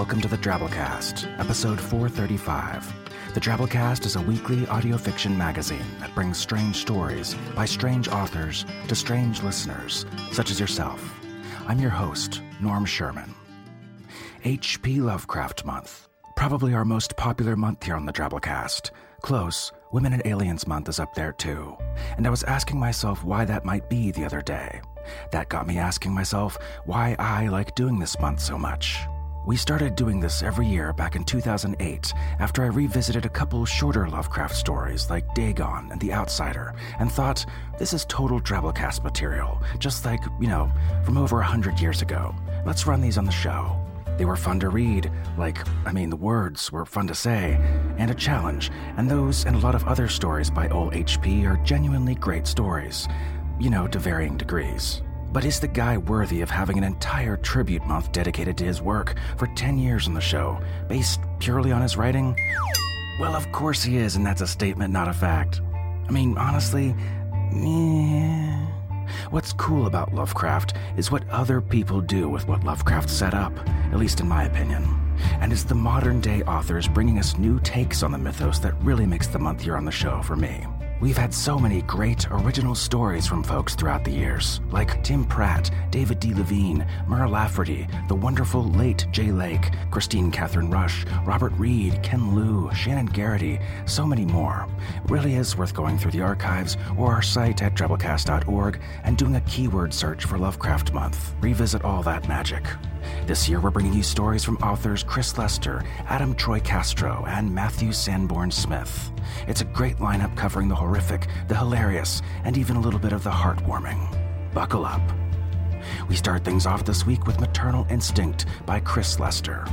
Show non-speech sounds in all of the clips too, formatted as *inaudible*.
Welcome to the Drabblecast, episode 435. The Drabblecast is a weekly audio fiction magazine that brings strange stories by strange authors to strange listeners, such as yourself. I'm your host, Norm Sherman. H.P. Lovecraft Month, probably our most popular month here on the Drabblecast. Close, Women and Aliens Month is up there too. And I was asking myself why that might be the other day. That got me asking myself why I like doing this month so much. We started doing this every year back in 2008 after I revisited a couple shorter Lovecraft stories like Dagon and The Outsider and thought, this is total Drabblecast material, just like, you know, from over a hundred years ago. Let's run these on the show. They were fun to read, like, I mean, the words were fun to say, and a challenge, and those and a lot of other stories by old HP are genuinely great stories you know, to varying degrees. But is the guy worthy of having an entire tribute month dedicated to his work for 10 years on the show, based purely on his writing? Well, of course he is, and that's a statement, not a fact. I mean, honestly, yeah. What's cool about Lovecraft is what other people do with what Lovecraft set up, at least in my opinion. And it's the modern day authors bringing us new takes on the mythos that really makes the month here on the show for me. We've had so many great original stories from folks throughout the years, like Tim Pratt, David D. Levine, Mur Lafferty, the wonderful late Jay Lake, Kristine Kathryn Rusch, Robert Reed, Ken Liu, Shannon Garrity, so many more. Really is worth going through the archives or our site at drabblecast.org and doing a keyword search for Lovecraft Month. Revisit all that magic. This year, we're bringing you stories from authors Chris Lester, Adam Troy Castro, and Matthew Sanborn Smith. It's a great lineup covering the horrific, the hilarious, and even a little bit of the heartwarming. Buckle up. We start things off this week with Maternal Instinct by Chris Lester.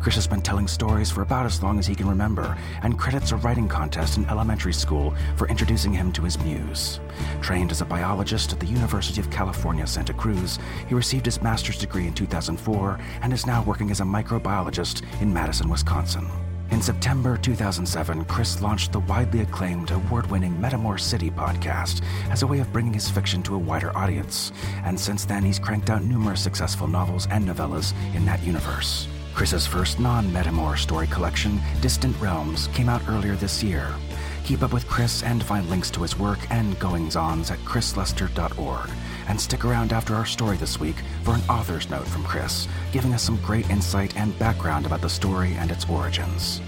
Chris has been telling stories for about as long as he can remember, and credits a writing contest in elementary school for introducing him to his muse. Trained as a biologist at the University of California, Santa Cruz, he received his master's degree in 2004 and is now working as a microbiologist in Madison, Wisconsin. In September 2007, Chris launched the widely acclaimed, award winning Metamor City podcast as a way of bringing his fiction to a wider audience, and since then he's cranked out numerous successful novels and novellas in that universe. Chris's first non Metamor story collection, Distant Realms, came out earlier this year. Keep up with Chris and find links to his work and goings ons at chrislester.org. And stick around after our story this week for an author's note from Chris, giving us some great insight and background about the story and its origins.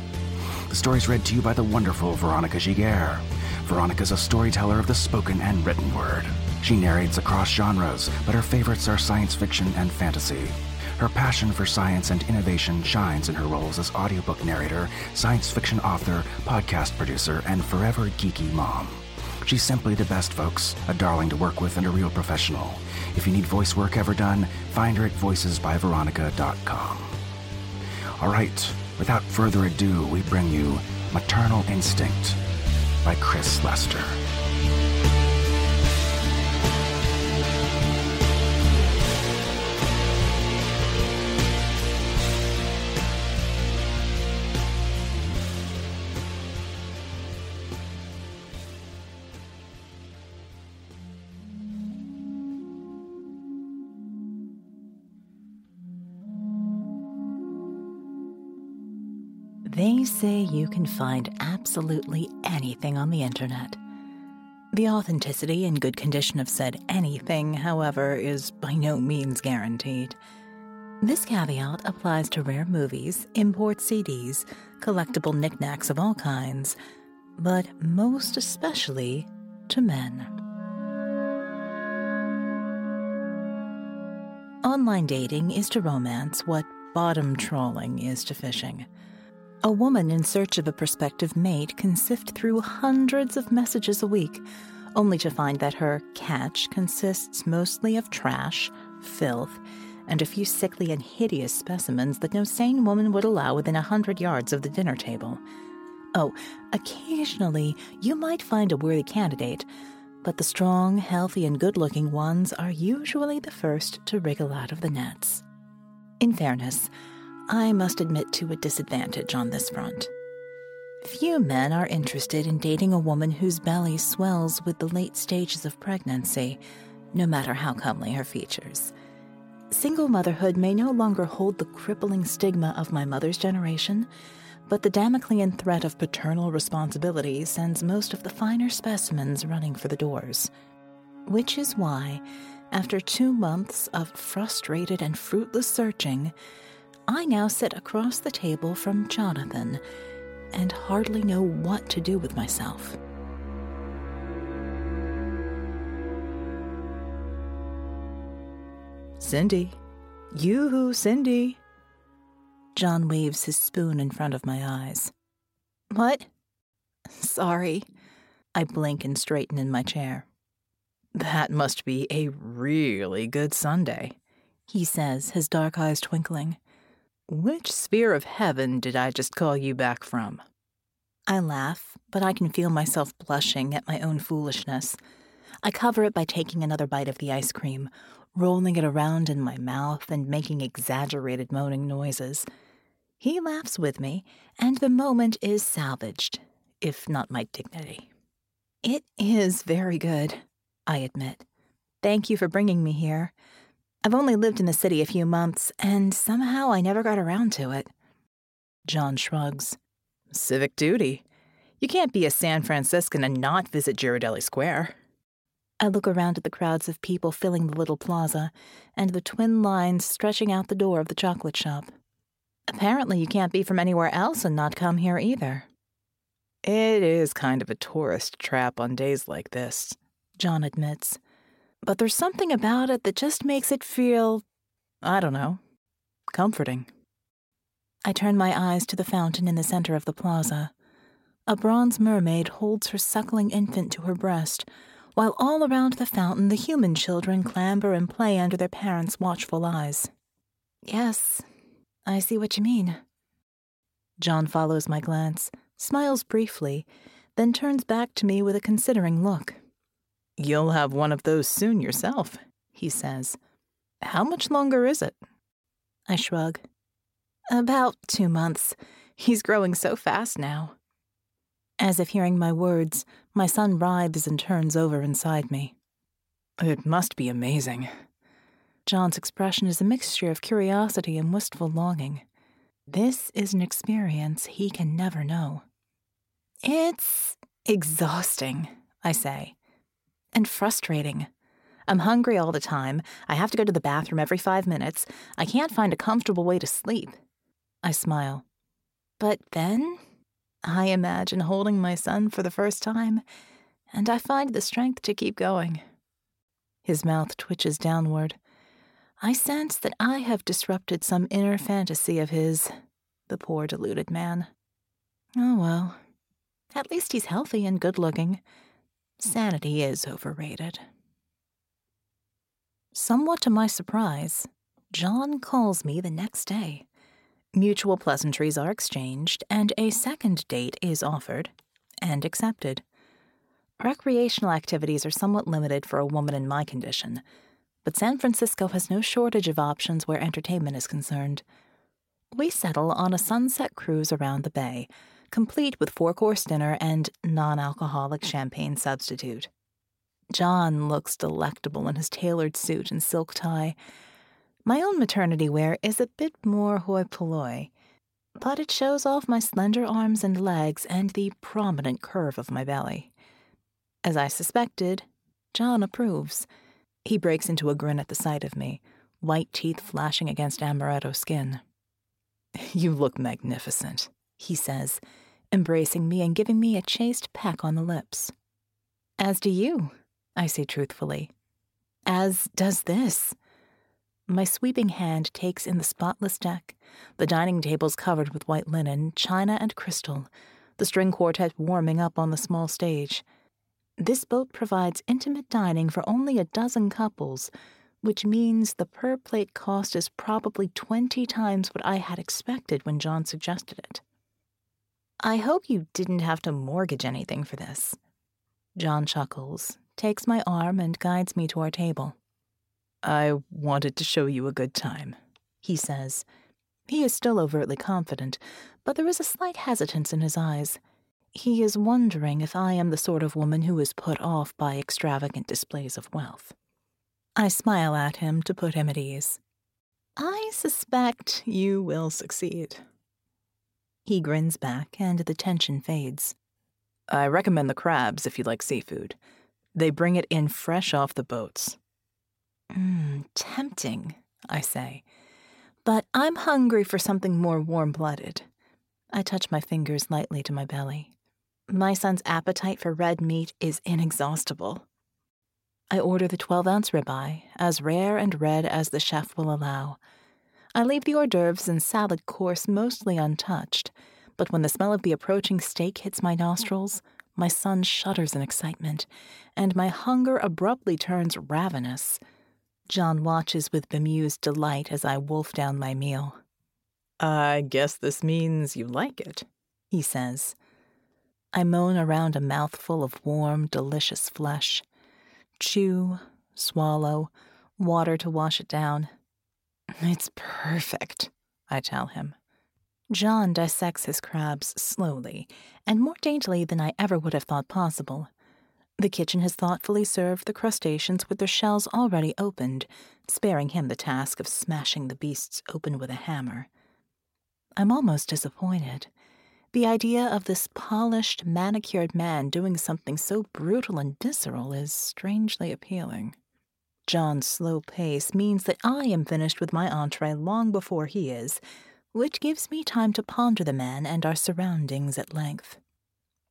The story's read to you by the wonderful Veronica Giguere. Veronica's a storyteller of the spoken and written word. She narrates across genres, but her favorites are science fiction and fantasy. Her passion for science and innovation shines in her roles as audiobook narrator, science fiction author, podcast producer, and forever geeky mom. She's simply the best, folks, a darling to work with and a real professional. If you need voice work ever done, find her at voicesbyveronica.com. All right, without further ado, we bring you Maternal Instinct by Chris Lester. They say you can find absolutely anything on the internet. The authenticity and good condition of said anything, however, is by no means guaranteed. This caveat applies to rare movies, import CDs, collectible knickknacks of all kinds, but most especially to men. Online dating is to romance what bottom trawling is to fishing. A woman in search of a prospective mate can sift through hundreds of messages a week, only to find that her catch consists mostly of trash, filth, and a few sickly and hideous specimens that no sane woman would allow within a hundred yards of the dinner table. Oh, occasionally you might find a worthy candidate, but the strong, healthy, and good looking ones are usually the first to wriggle out of the nets. In fairness, I must admit to a disadvantage on this front. Few men are interested in dating a woman whose belly swells with the late stages of pregnancy, no matter how comely her features. Single motherhood may no longer hold the crippling stigma of my mother's generation, but the Damoclean threat of paternal responsibility sends most of the finer specimens running for the doors. Which is why, after two months of frustrated and fruitless searching, I now sit across the table from Jonathan and hardly know what to do with myself. Cindy. Yoo-hoo, Cindy. John waves his spoon in front of my eyes. What? Sorry. I blink and straighten in my chair. That must be a really good sundae, he says, his dark eyes twinkling. Which sphere of heaven did I just call you back from? I laugh, but I can feel myself blushing at my own foolishness. I cover it by taking another bite of the ice cream, rolling it around in my mouth and making exaggerated moaning noises. He laughs with me, and the moment is salvaged, if not my dignity. It is very good, I admit. Thank you for bringing me here. I've only lived in the city a few months, and somehow I never got around to it. John shrugs. Civic duty. You can't be a San Franciscan and not visit Ghirardelli Square. I look around at the crowds of people filling the little plaza and the twin lines stretching out the door of the chocolate shop. Apparently, you can't be from anywhere else and not come here either. It is kind of a tourist trap on days like this, John admits but there's something about it that just makes it feel, I don't know, comforting. I turn my eyes to the fountain in the center of the plaza. A bronze mermaid holds her suckling infant to her breast, while all around the fountain the human children clamber and play under their parents' watchful eyes. Yes, I see what you mean. John follows my glance, smiles briefly, then turns back to me with a considering look. You'll have one of those soon yourself, he says. How much longer is it? I shrug. About two months. He's growing so fast now. As if hearing my words, my son writhes and turns over inside me. It must be amazing. John's expression is a mixture of curiosity and wistful longing. This is an experience he can never know. It's exhausting, I say and frustrating. I'm hungry all the time. I have to go to the bathroom every five minutes. I can't find a comfortable way to sleep. I smile. But then I imagine holding my son for the first time, and I find the strength to keep going. His mouth twitches downward. I sense that I have disrupted some inner fantasy of his, the poor deluded man. Oh well. At least he's healthy and good looking. Sanity is overrated. Somewhat to my surprise, John calls me the next day. Mutual pleasantries are exchanged, and a second date is offered and accepted. Recreational activities are somewhat limited for a woman in my condition, but San Francisco has no shortage of options where entertainment is concerned. We settle on a sunset cruise around the bay, complete with four course dinner and non alcoholic champagne substitute. John looks delectable in his tailored suit and silk tie. My own maternity wear is a bit more hoi polloi, but it shows off my slender arms and legs and the prominent curve of my belly. As I suspected, John approves. He breaks into a grin at the sight of me, white teeth flashing against amaretto skin. *laughs* You look magnificent, he says, embracing me and giving me a chaste peck on the lips. As do you, I say truthfully. As does this. My sweeping hand takes in the spotless deck, the dining tables covered with white linen, china, and crystal, the string quartet warming up on the small stage. This boat provides intimate dining for only a dozen couples, which means the per plate cost is probably 20 times what I had expected when John suggested it. I hope you didn't have to mortgage anything for this. John chuckles, takes my arm, and guides me to our table. I wanted to show you a good time, he says. He is still overtly confident, but there is a slight hesitance in his eyes. He is wondering if I am the sort of woman who is put off by extravagant displays of wealth. I smile at him to put him at ease. I suspect you will succeed. He grins back, and the tension fades. I recommend the crabs if you like seafood. They bring it in fresh off the boats. Mmm, tempting, I say. But I'm hungry for something more warm blooded. I touch my fingers lightly to my belly. My son's appetite for red meat is inexhaustible. I order the 12 ounce ribeye, as rare and red as the chef will allow. I leave the hors d'oeuvres and salad course mostly untouched, but when the smell of the approaching steak hits my nostrils, my son shudders in excitement, and my hunger abruptly turns ravenous. John watches with bemused delight as I wolf down my meal. I guess this means you like it, he says. I moan around a mouthful of warm, delicious flesh. Chew, swallow, water to wash it down. It's perfect, I tell him. John dissects his crabs slowly, and more daintily than I ever would have thought possible. The kitchen has thoughtfully served the crustaceans with their shells already opened, sparing him the task of smashing the beasts open with a hammer. I'm almost disappointed. The idea of this polished, manicured man doing something so brutal and visceral is strangely appealing. John's slow pace means that I am finished with my entree long before he is, which gives me time to ponder the man and our surroundings at length.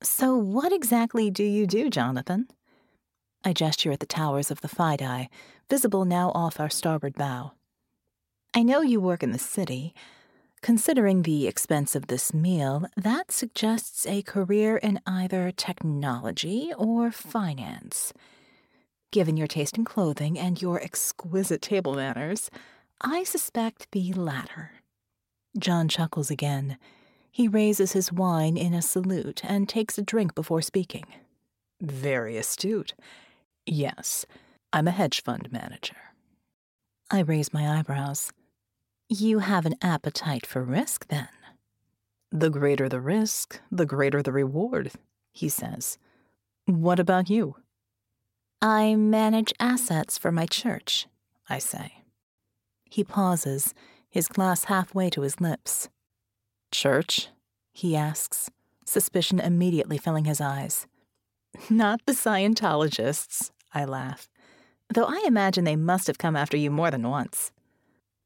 So, what exactly do you do, Jonathan? I gesture at the towers of the FiDi, visible now off our starboard bow. I know you work in the city, Considering the expense of this meal, that suggests a career in either technology or finance. Given your taste in clothing and your exquisite table manners, I suspect the latter. John chuckles again. He raises his wine in a salute and takes a drink before speaking. Very astute. Yes, I'm a hedge fund manager. I raise my eyebrows. You have an appetite for risk, then. The greater the risk, the greater the reward, he says. What about you? I manage assets for my church, I say. He pauses, his glass halfway to his lips. Church? he asks, suspicion immediately filling his eyes. Not the Scientologists, I laugh, though I imagine they must have come after you more than once.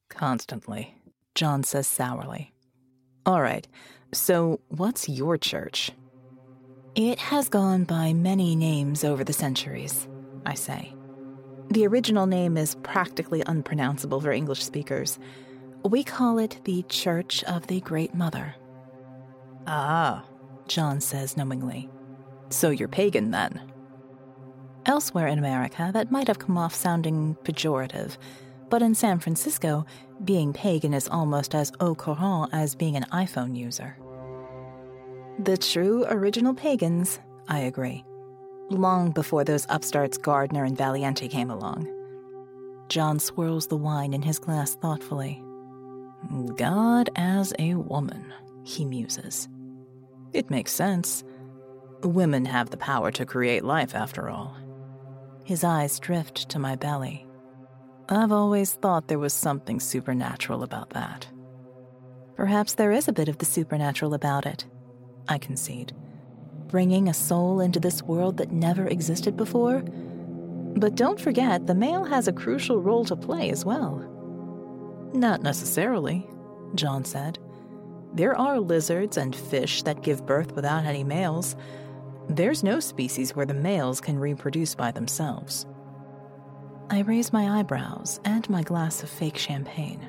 Constantly, John says sourly. All right, so what's your church? It has gone by many names over the centuries, I say. The original name is practically unpronounceable for English speakers. We call it the Church of the Great Mother. Ah, John says knowingly. So you're pagan then? Elsewhere in America, that might have come off sounding pejorative, but in San Francisco, being pagan is almost as au courant as being an iPhone user. The true original pagans, I agree. Long before those upstarts Gardner and Valiente came along. John swirls the wine in his glass thoughtfully. God as a woman, he muses. It makes sense. Women have the power to create life, after all. His eyes drift to my belly. I've always thought there was something supernatural about that. Perhaps there is a bit of the supernatural about it, I concede. Bringing a soul into this world that never existed before. But don't forget, the male has a crucial role to play as well. Not necessarily, John said. There are lizards and fish that give birth without any males. There's no species where the males can reproduce by themselves. I raise my eyebrows and my glass of fake champagne.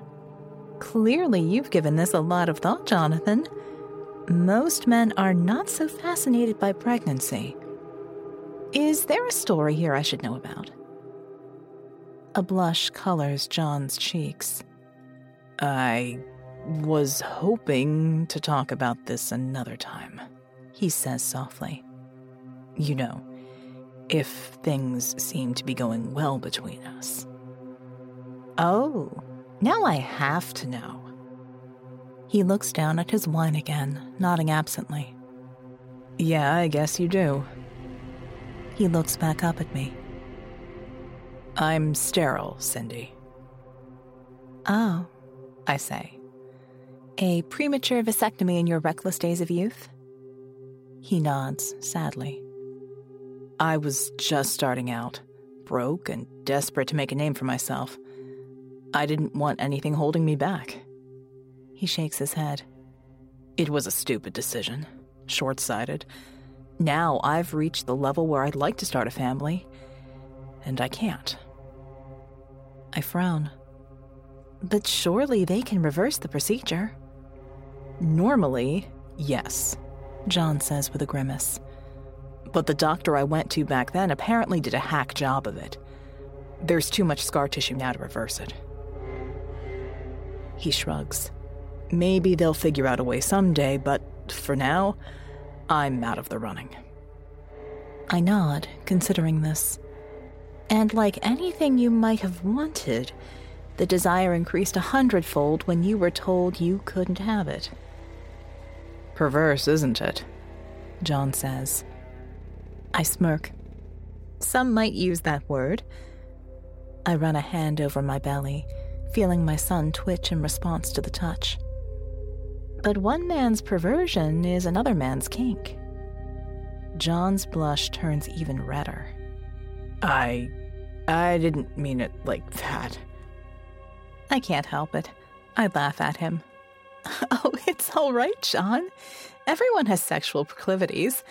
Clearly, you've given this a lot of thought, Jonathan. Most men are not so fascinated by pregnancy. Is there a story here I should know about? A blush colors John's cheeks. I was hoping to talk about this another time, he says softly. You know, if things seem to be going well between us. Oh, now I have to know. He looks down at his wine again, nodding absently. Yeah, I guess you do. He looks back up at me. I'm sterile, Cindy. Oh, I say. A premature vasectomy in your reckless days of youth? He nods sadly. I was just starting out, broke and desperate to make a name for myself. I didn't want anything holding me back. He shakes his head. It was a stupid decision, short sighted. Now I've reached the level where I'd like to start a family, and I can't. I frown. But surely they can reverse the procedure. Normally, yes, John says with a grimace. But the doctor I went to back then apparently did a hack job of it. There's too much scar tissue now to reverse it. He shrugs. Maybe they'll figure out a way someday, but for now, I'm out of the running. I nod, considering this. And like anything you might have wanted, the desire increased a hundredfold when you were told you couldn't have it. Perverse, isn't it? John says. I smirk. Some might use that word. I run a hand over my belly, feeling my son twitch in response to the touch. But one man's perversion is another man's kink. John's blush turns even redder. I. I didn't mean it like that. I can't help it. I laugh at him. *laughs* Oh, it's all right, John. Everyone has sexual proclivities.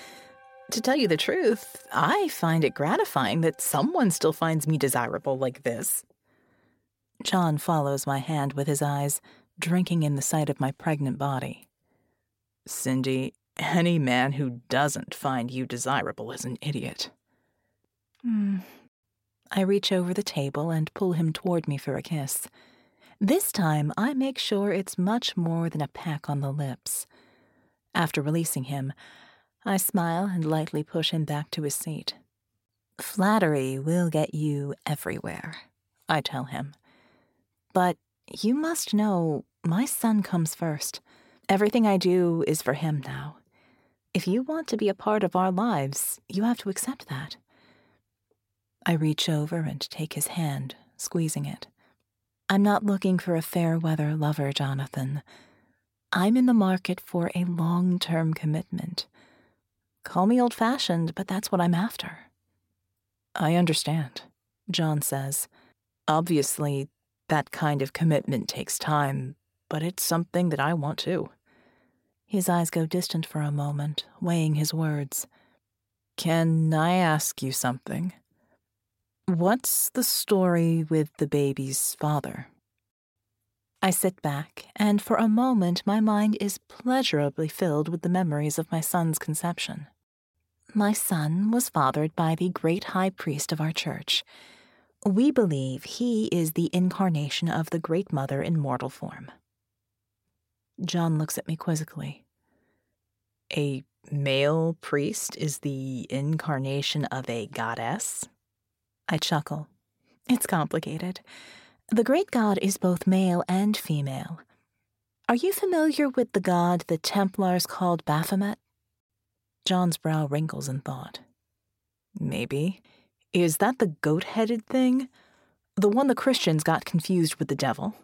To tell you the truth, I find it gratifying that someone still finds me desirable like this. John follows my hand with his eyes, drinking in the sight of my pregnant body. Cindy, any man who doesn't find you desirable is an idiot. Hmm. I reach over the table and pull him toward me for a kiss. This time, I make sure it's much more than a peck on the lips. After releasing him, I smile and lightly push him back to his seat. Flattery will get you everywhere, I tell him. But you must know my son comes first. Everything I do is for him now. If you want to be a part of our lives, you have to accept that. I reach over and take his hand, squeezing it. I'm not looking for a fair weather lover, Jonathan. I'm in the market for a long term commitment. Call me old fashioned, but that's what I'm after. I understand, John says. Obviously, that kind of commitment takes time, but it's something that I want to. His eyes go distant for a moment, weighing his words. Can I ask you something? What's the story with the baby's father? I sit back, and for a moment my mind is pleasurably filled with the memories of my son's conception. My son was fathered by the great high priest of our church. We believe he is the incarnation of the Great Mother in mortal form. John looks at me quizzically. A male priest is the incarnation of a goddess? I chuckle. It's complicated. The great god is both male and female. Are you familiar with the god the Templars called Baphomet? John's brow wrinkles in thought. Maybe. Is that the goat headed thing? The one the Christians got confused with the devil?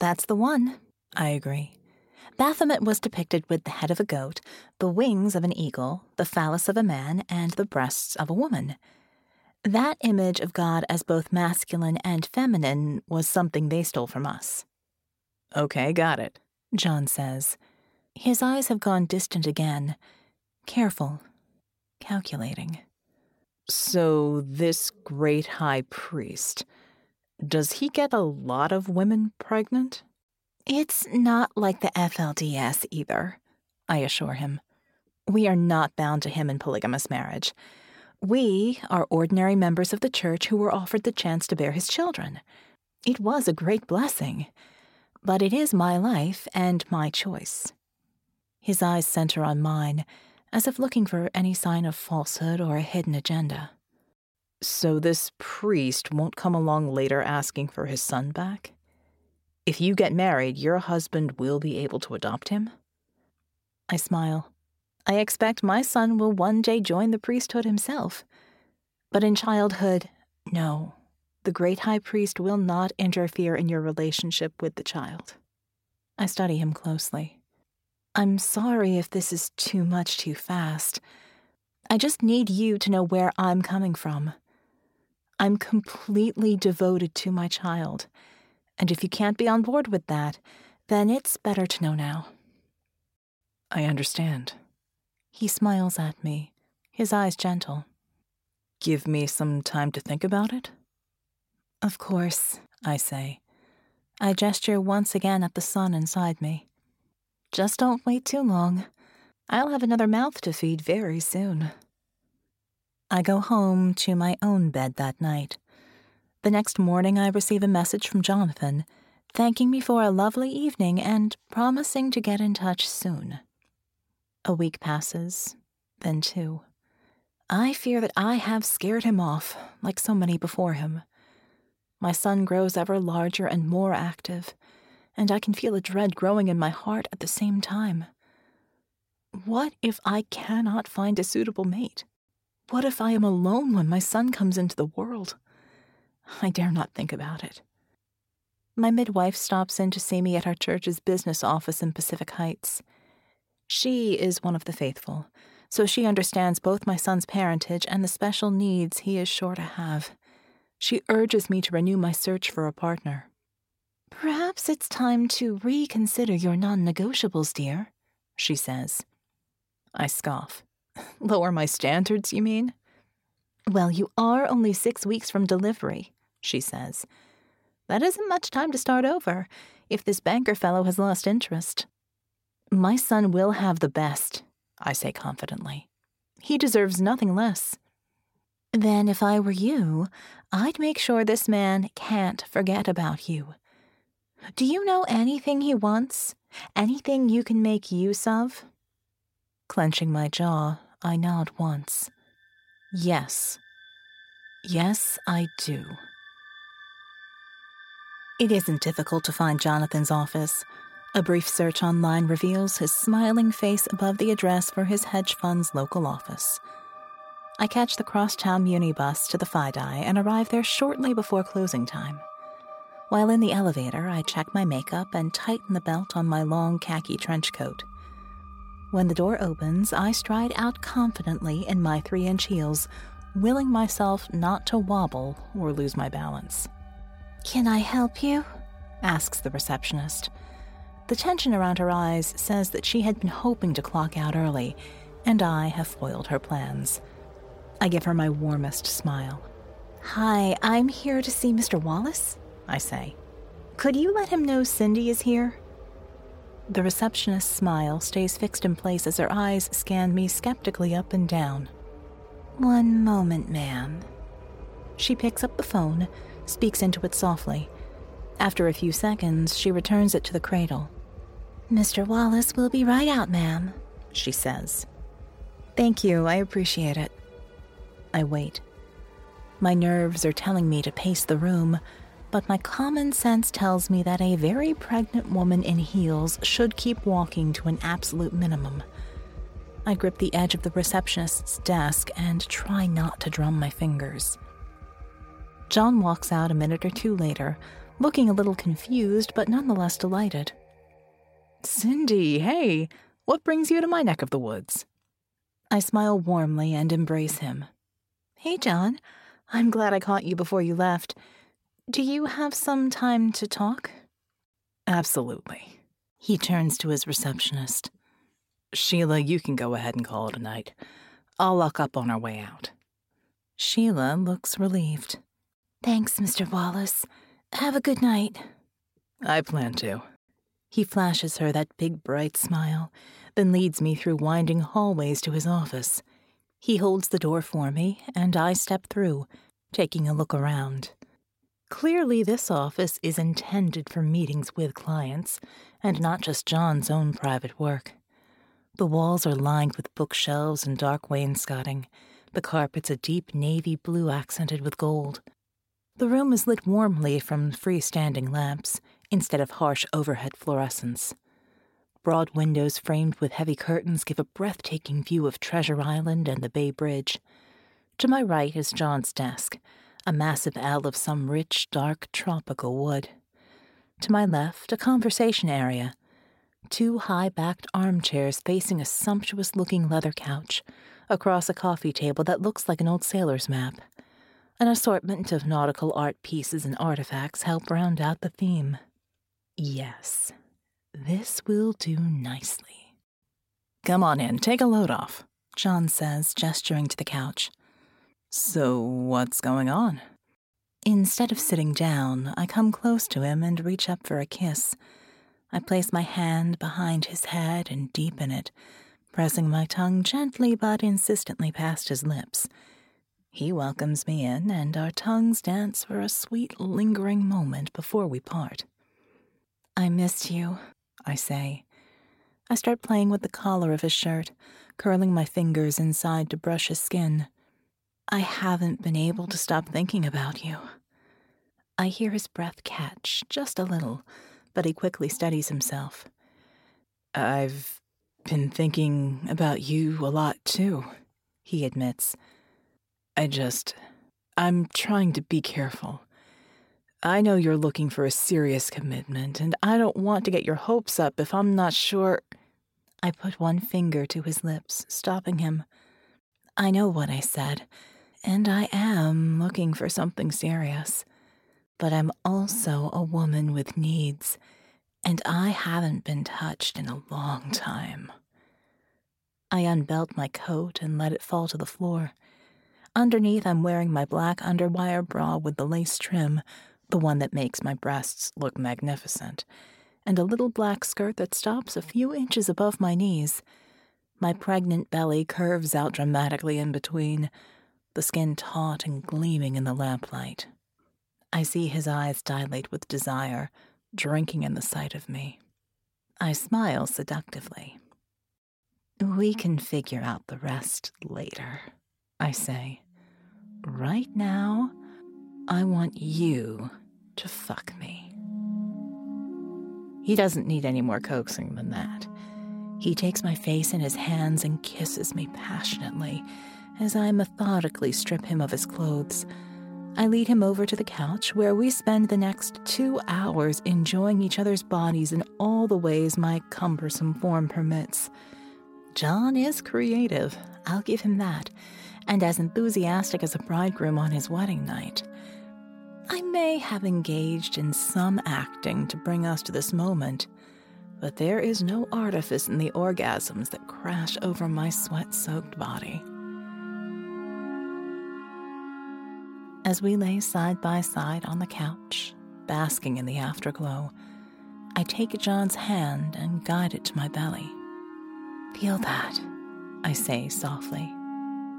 That's the one, I agree. Baphomet was depicted with the head of a goat, the wings of an eagle, the phallus of a man, and the breasts of a woman. That image of God as both masculine and feminine was something they stole from us. Okay, got it, John says. His eyes have gone distant again. Careful, calculating. So, this great high priest, does he get a lot of women pregnant? It's not like the FLDS either, I assure him. We are not bound to him in polygamous marriage. We are ordinary members of the church who were offered the chance to bear his children. It was a great blessing, but it is my life and my choice. His eyes center on mine, as if looking for any sign of falsehood or a hidden agenda. So this priest won't come along later asking for his son back? If you get married, your husband will be able to adopt him? I smile. I expect my son will one day join the priesthood himself. But in childhood, no. The great high priest will not interfere in your relationship with the child. I study him closely. I'm sorry if this is too much too fast. I just need you to know where I'm coming from. I'm completely devoted to my child, and if you can't be on board with that, then it's better to know now. I understand. He smiles at me, his eyes gentle. Give me some time to think about it? Of course, I say. I gesture once again at the son inside me. Just don't wait too long. I'll have another mouth to feed very soon. I go home to my own bed that night. The next morning, I receive a message from Jonathan, thanking me for a lovely evening and promising to get in touch soon. A week passes, then two. I fear that I have scared him off, like so many before him. My son grows ever larger and more active, and I can feel a dread growing in my heart at the same time. What if I cannot find a suitable mate? What if I am alone when my son comes into the world? I dare not think about it. My midwife stops in to see me at our church's business office in Pacific Heights. She is one of the faithful, so she understands both my son's parentage and the special needs he is sure to have. She urges me to renew my search for a partner. Perhaps it's time to reconsider your non negotiables, dear, she says. I scoff. *laughs* Lower my standards, you mean? Well, you are only six weeks from delivery, she says. That isn't much time to start over, if this banker fellow has lost interest. My son will have the best, I say confidently. He deserves nothing less. Then, if I were you, I'd make sure this man can't forget about you. Do you know anything he wants? Anything you can make use of? Clenching my jaw, I nod once. Yes. Yes, I do. It isn't difficult to find Jonathan's office. A brief search online reveals his smiling face above the address for his hedge fund's local office. I catch the crosstown Muni bus to the FiDi and arrive there shortly before closing time. While in the elevator, I check my makeup and tighten the belt on my long khaki trench coat. When the door opens, I stride out confidently in my three inch heels, willing myself not to wobble or lose my balance. Can I help you? asks the receptionist. The tension around her eyes says that she had been hoping to clock out early, and I have foiled her plans. I give her my warmest smile. Hi, I'm here to see Mr. Wallace, I say. Could you let him know Cindy is here? The receptionist's smile stays fixed in place as her eyes scan me skeptically up and down. One moment, ma'am. She picks up the phone, speaks into it softly. After a few seconds, she returns it to the cradle. Mr. Wallace will be right out, ma'am, she says. Thank you, I appreciate it. I wait. My nerves are telling me to pace the room, but my common sense tells me that a very pregnant woman in heels should keep walking to an absolute minimum. I grip the edge of the receptionist's desk and try not to drum my fingers. John walks out a minute or two later, looking a little confused but nonetheless delighted. Cindy, hey, what brings you to my neck of the woods? I smile warmly and embrace him. Hey, John. I'm glad I caught you before you left. Do you have some time to talk? Absolutely. He turns to his receptionist. Sheila, you can go ahead and call it a night. I'll lock up on our way out. Sheila looks relieved. Thanks, Mr. Wallace. Have a good night. I plan to. He flashes her that big, bright smile, then leads me through winding hallways to his office. He holds the door for me, and I step through, taking a look around. Clearly, this office is intended for meetings with clients, and not just John's own private work. The walls are lined with bookshelves and dark wainscoting. The carpet's a deep navy blue accented with gold. The room is lit warmly from freestanding lamps instead of harsh overhead fluorescence. Broad windows framed with heavy curtains give a breathtaking view of Treasure Island and the Bay Bridge. To my right is John's desk, a massive L of some rich, dark, tropical wood. To my left, a conversation area. Two high backed armchairs facing a sumptuous looking leather couch, across a coffee table that looks like an old sailor's map. An assortment of nautical art pieces and artifacts help round out the theme. Yes, this will do nicely. Come on in, take a load off, John says, gesturing to the couch. So, what's going on? Instead of sitting down, I come close to him and reach up for a kiss. I place my hand behind his head and deepen it, pressing my tongue gently but insistently past his lips. He welcomes me in, and our tongues dance for a sweet, lingering moment before we part. I missed you, I say. I start playing with the collar of his shirt, curling my fingers inside to brush his skin. I haven't been able to stop thinking about you. I hear his breath catch, just a little, but he quickly steadies himself. I've been thinking about you a lot too, he admits. I just. I'm trying to be careful. I know you're looking for a serious commitment, and I don't want to get your hopes up if I'm not sure. I put one finger to his lips, stopping him. I know what I said, and I am looking for something serious. But I'm also a woman with needs, and I haven't been touched in a long time. I unbelt my coat and let it fall to the floor. Underneath, I'm wearing my black underwire bra with the lace trim, the one that makes my breasts look magnificent, and a little black skirt that stops a few inches above my knees. My pregnant belly curves out dramatically in between, the skin taut and gleaming in the lamplight. I see his eyes dilate with desire, drinking in the sight of me. I smile seductively. We can figure out the rest later, I say. Right now, I want you to fuck me. He doesn't need any more coaxing than that. He takes my face in his hands and kisses me passionately as I methodically strip him of his clothes. I lead him over to the couch where we spend the next two hours enjoying each other's bodies in all the ways my cumbersome form permits. John is creative, I'll give him that, and as enthusiastic as a bridegroom on his wedding night. I may have engaged in some acting to bring us to this moment, but there is no artifice in the orgasms that crash over my sweat soaked body. As we lay side by side on the couch, basking in the afterglow, I take John's hand and guide it to my belly. Feel that, I say softly.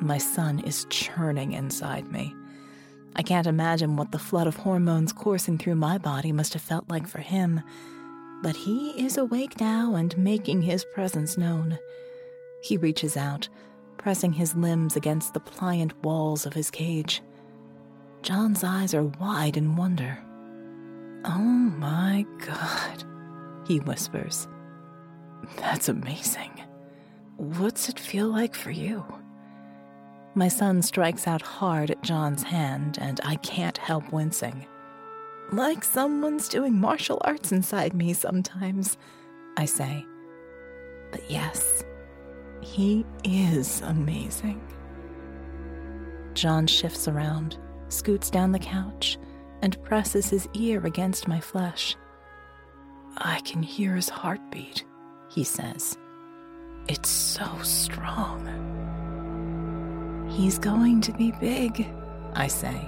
My son is churning inside me. I can't imagine what the flood of hormones coursing through my body must have felt like for him, but he is awake now and making his presence known. He reaches out, pressing his limbs against the pliant walls of his cage. John's eyes are wide in wonder. Oh my god, he whispers. That's amazing. What's it feel like for you? My son strikes out hard at John's hand, and I can't help wincing. Like someone's doing martial arts inside me sometimes, I say. But yes, he is amazing. John shifts around, scoots down the couch, and presses his ear against my flesh. I can hear his heartbeat, he says. It's so strong. He's going to be big, I say.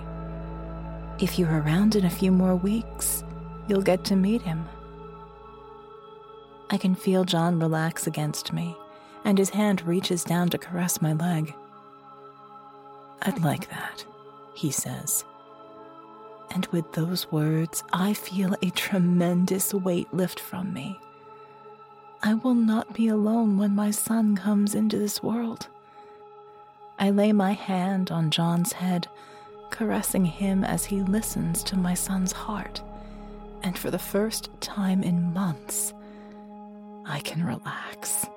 If you're around in a few more weeks, you'll get to meet him. I can feel John relax against me, and his hand reaches down to caress my leg. I'd like that, he says. And with those words, I feel a tremendous weight lift from me. I will not be alone when my son comes into this world. I lay my hand on John's head, caressing him as he listens to my son's heart. And for the first time in months, I can relax.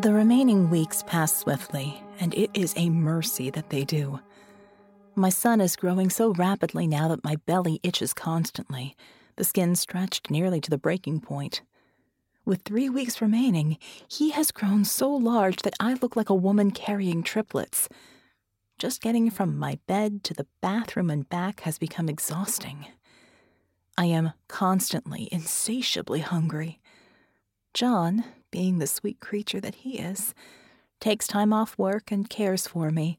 The remaining weeks pass swiftly, and it is a mercy that they do. My son is growing so rapidly now that my belly itches constantly, the skin stretched nearly to the breaking point. With three weeks remaining, he has grown so large that I look like a woman carrying triplets. Just getting from my bed to the bathroom and back has become exhausting. I am constantly, insatiably hungry. John, being the sweet creature that he is, takes time off work and cares for me,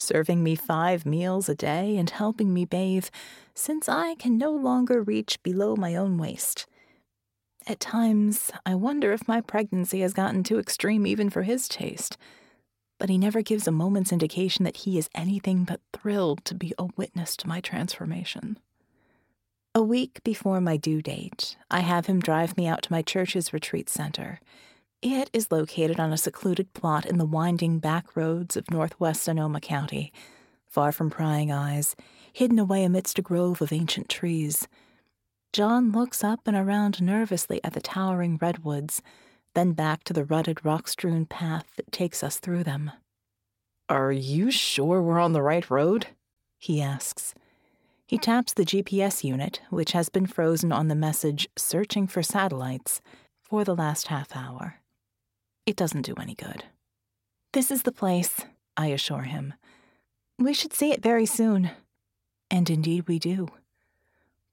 serving me five meals a day and helping me bathe, since I can no longer reach below my own waist. At times, I wonder if my pregnancy has gotten too extreme even for his taste. But he never gives a moment's indication that he is anything but thrilled to be a witness to my transformation. A week before my due date, I have him drive me out to my church's retreat center. It is located on a secluded plot in the winding back roads of northwest Sonoma County, far from prying eyes, hidden away amidst a grove of ancient trees. John looks up and around nervously at the towering redwoods, then back to the rutted, rock strewn path that takes us through them. Are you sure we're on the right road? he asks. He taps the GPS unit, which has been frozen on the message searching for satellites for the last half hour. It doesn't do any good. This is the place, I assure him. We should see it very soon. And indeed we do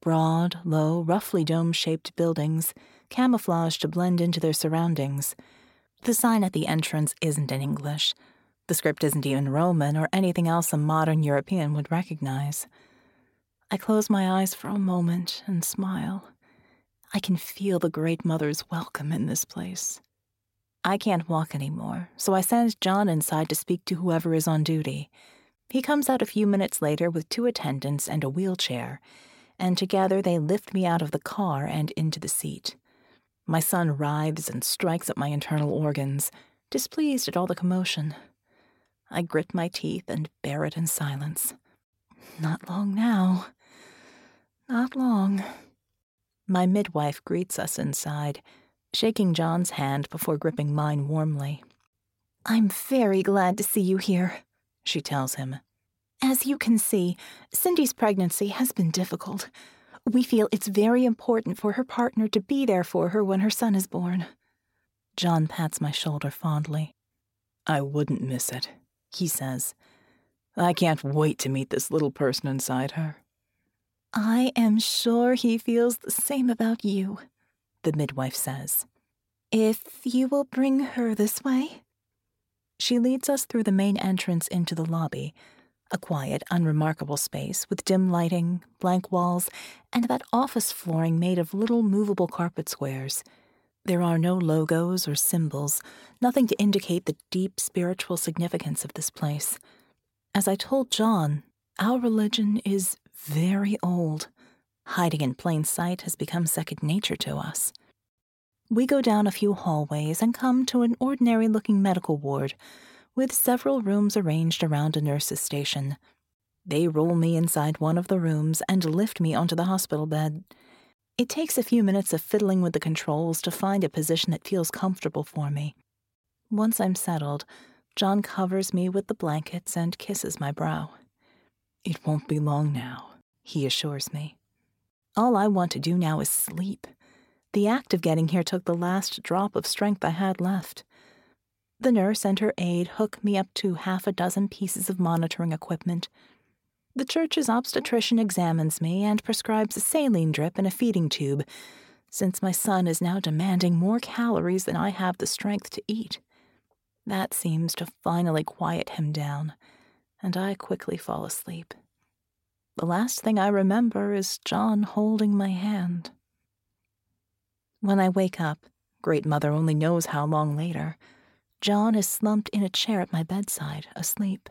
broad, low, roughly dome shaped buildings, camouflaged to blend into their surroundings. The sign at the entrance isn't in English. The script isn't even Roman or anything else a modern European would recognize. I close my eyes for a moment and smile. I can feel the Great Mother's welcome in this place. I can't walk anymore, so I send John inside to speak to whoever is on duty. He comes out a few minutes later with two attendants and a wheelchair and together they lift me out of the car and into the seat. My son writhes and strikes at my internal organs, displeased at all the commotion. I grit my teeth and bear it in silence. Not long now. Not long. My midwife greets us inside, shaking John's hand before gripping mine warmly. I'm very glad to see you here, she tells him. As you can see, Cindy's pregnancy has been difficult. We feel it's very important for her partner to be there for her when her son is born. John pats my shoulder fondly. I wouldn't miss it, he says. I can't wait to meet this little person inside her. I am sure he feels the same about you, the midwife says. If you will bring her this way. She leads us through the main entrance into the lobby, a quiet, unremarkable space with dim lighting, blank walls, and that office flooring made of little movable carpet squares. There are no logos or symbols, nothing to indicate the deep spiritual significance of this place. As I told John, our religion is very old. Hiding in plain sight has become second nature to us. We go down a few hallways and come to an ordinary looking medical ward with several rooms arranged around a nurse's station. They roll me inside one of the rooms and lift me onto the hospital bed. It takes a few minutes of fiddling with the controls to find a position that feels comfortable for me. Once I'm settled, John covers me with the blankets and kisses my brow. It won't be long now, he assures me. All I want to do now is sleep. The act of getting here took the last drop of strength I had left. The nurse and her aide hook me up to half a dozen pieces of monitoring equipment. The church's obstetrician examines me and prescribes a saline drip and a feeding tube, since my son is now demanding more calories than I have the strength to eat. That seems to finally quiet him down, and I quickly fall asleep. The last thing I remember is John holding my hand. When I wake up, Great Mother only knows how long later, John is slumped in a chair at my bedside, asleep.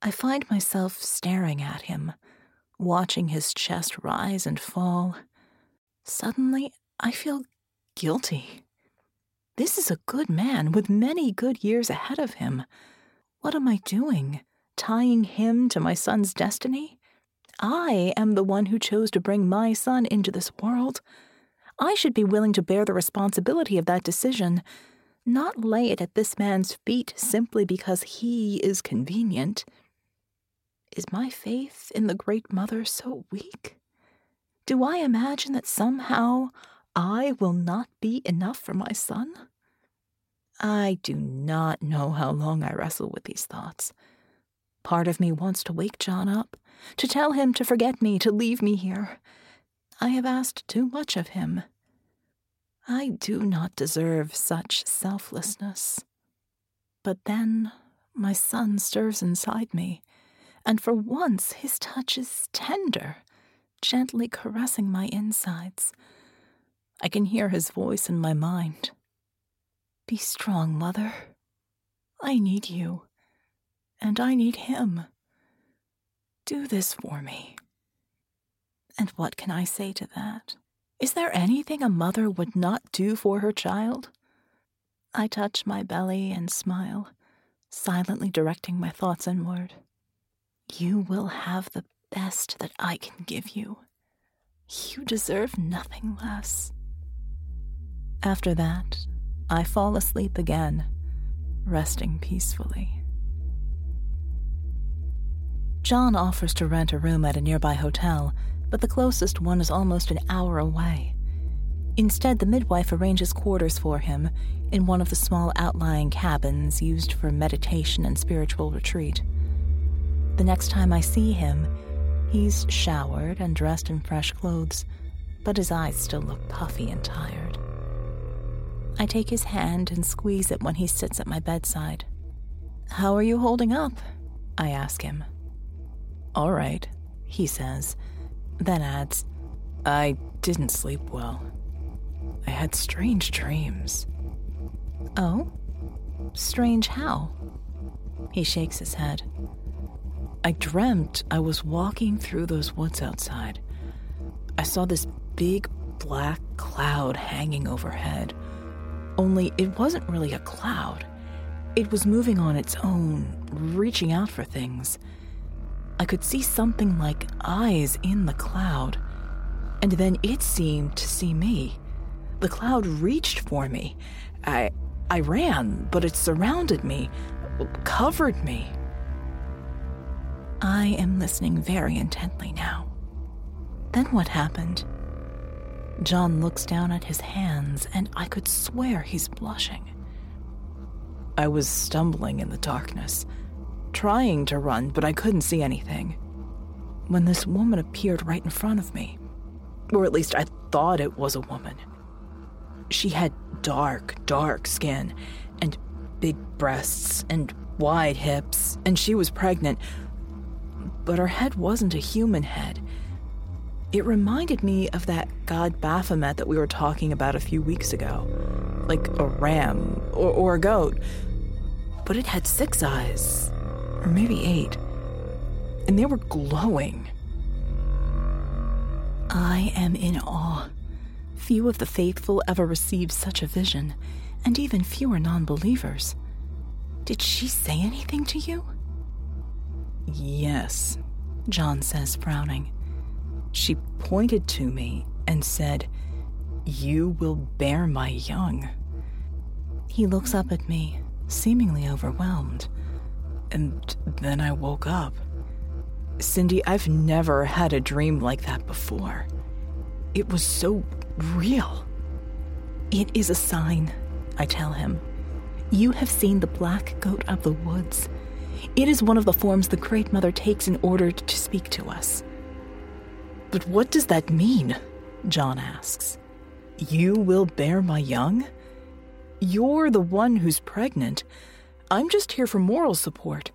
I find myself staring at him, watching his chest rise and fall. Suddenly, I feel guilty. This is a good man with many good years ahead of him. What am I doing? Tying him to my son's destiny? I am the one who chose to bring my son into this world. I should be willing to bear the responsibility of that decision not lay it at this man's feet simply because he is convenient. Is my faith in the Great Mother so weak? Do I imagine that somehow I will not be enough for my son? I do not know how long I wrestle with these thoughts. Part of me wants to wake John up, to tell him to forget me, to leave me here. I have asked too much of him. I do not deserve such selflessness. But then my son stirs inside me, and for once his touch is tender, gently caressing my insides. I can hear his voice in my mind. Be strong, mother. I need you, and I need him. Do this for me. And what can I say to that? Is there anything a mother would not do for her child? I touch my belly and smile, silently directing my thoughts inward. You will have the best that I can give you. You deserve nothing less. After that, I fall asleep again, resting peacefully. John offers to rent a room at a nearby hotel but the closest one is almost an hour away. Instead, the midwife arranges quarters for him in one of the small outlying cabins used for meditation and spiritual retreat. The next time I see him, he's showered and dressed in fresh clothes, but his eyes still look puffy and tired. I take his hand and squeeze it when he sits at my bedside. How are you holding up? I ask him. All right, he says then adds, I didn't sleep well. I had strange dreams. Oh? Strange how? He shakes his head. I dreamt I was walking through those woods outside. I saw this big black cloud hanging overhead. Only it wasn't really a cloud. It was moving on its own, reaching out for things. I could see something like eyes in the cloud, and then it seemed to see me. The cloud reached for me. I I ran, but it surrounded me, covered me. I am listening very intently now. Then what happened? John looks down at his hands, and I could swear he's blushing. I was stumbling in the darkness trying to run, but I couldn't see anything. When this woman appeared right in front of me, or at least I thought it was a woman. She had dark, dark skin and big breasts and wide hips, and she was pregnant. But her head wasn't a human head. It reminded me of that god Baphomet that we were talking about a few weeks ago. Like a ram or, or a goat. But it had six eyes, or maybe eight. And they were glowing. I am in awe. Few of the faithful ever received such a vision, and even fewer non believers. Did she say anything to you? Yes, John says, frowning. She pointed to me and said, You will bear my young. He looks up at me, seemingly overwhelmed. And then I woke up. Cindy, I've never had a dream like that before. It was so real. It is a sign, I tell him. You have seen the black goat of the woods. It is one of the forms the Great Mother takes in order to speak to us. But what does that mean? John asks. You will bear my young? You're the one who's pregnant. I'm just here for moral support.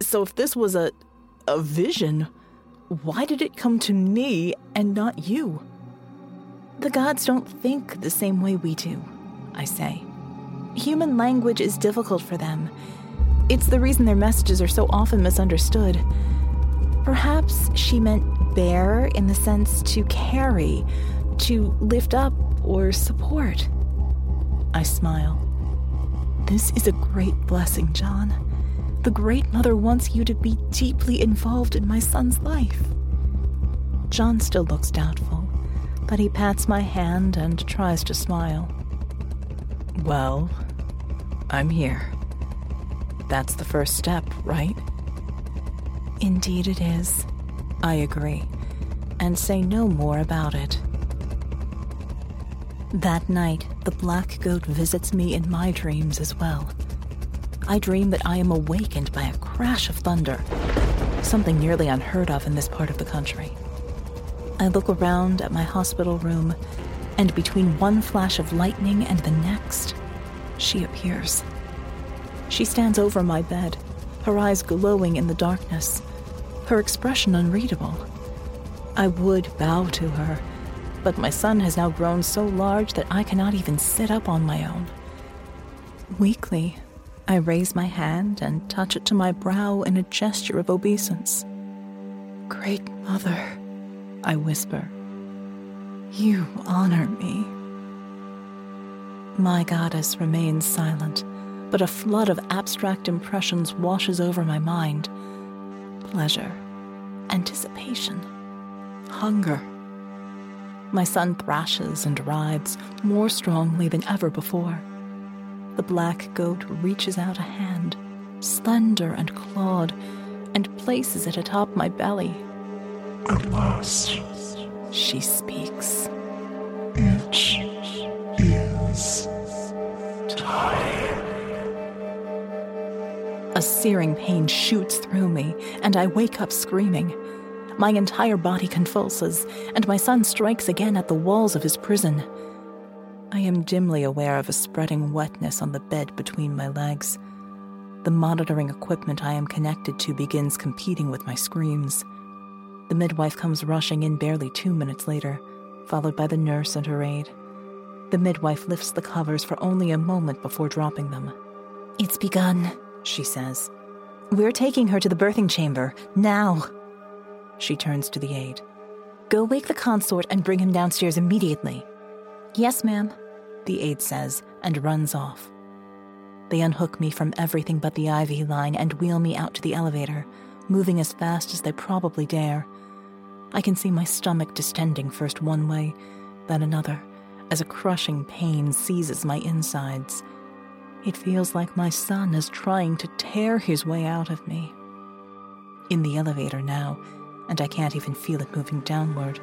So if this was a a vision, why did it come to me and not you? The gods don't think the same way we do, I say. Human language is difficult for them. It's the reason their messages are so often misunderstood. Perhaps she meant bear in the sense to carry, to lift up or support. I smile. This is a great blessing, John. The Great Mother wants you to be deeply involved in my son's life. John still looks doubtful, but he pats my hand and tries to smile. Well, I'm here. That's the first step, right? Indeed, it is. I agree, and say no more about it. That night, the black goat visits me in my dreams as well. I dream that I am awakened by a crash of thunder, something nearly unheard of in this part of the country. I look around at my hospital room, and between one flash of lightning and the next, she appears. She stands over my bed, her eyes glowing in the darkness, her expression unreadable. I would bow to her, but my son has now grown so large that I cannot even sit up on my own. Weakly, I raise my hand and touch it to my brow in a gesture of obeisance. Great Mother, I whisper, you honor me. My goddess remains silent, but a flood of abstract impressions washes over my mind pleasure, anticipation, hunger. My son thrashes and writhes more strongly than ever before the black goat reaches out a hand, slender and clawed, and places it atop my belly. At last, she speaks. It is time. A searing pain shoots through me, and I wake up screaming. My entire body convulses, and my son strikes again at the walls of his prison. I am dimly aware of a spreading wetness on the bed between my legs. The monitoring equipment I am connected to begins competing with my screams. The midwife comes rushing in barely two minutes later, followed by the nurse and her aide. The midwife lifts the covers for only a moment before dropping them. It's begun, she says. We're taking her to the birthing chamber, now. She turns to the aide. Go wake the consort and bring him downstairs immediately. Yes, ma'am, the aide says and runs off. They unhook me from everything but the IV line and wheel me out to the elevator, moving as fast as they probably dare. I can see my stomach distending first one way, then another, as a crushing pain seizes my insides. It feels like my son is trying to tear his way out of me. In the elevator now, and I can't even feel it moving downward.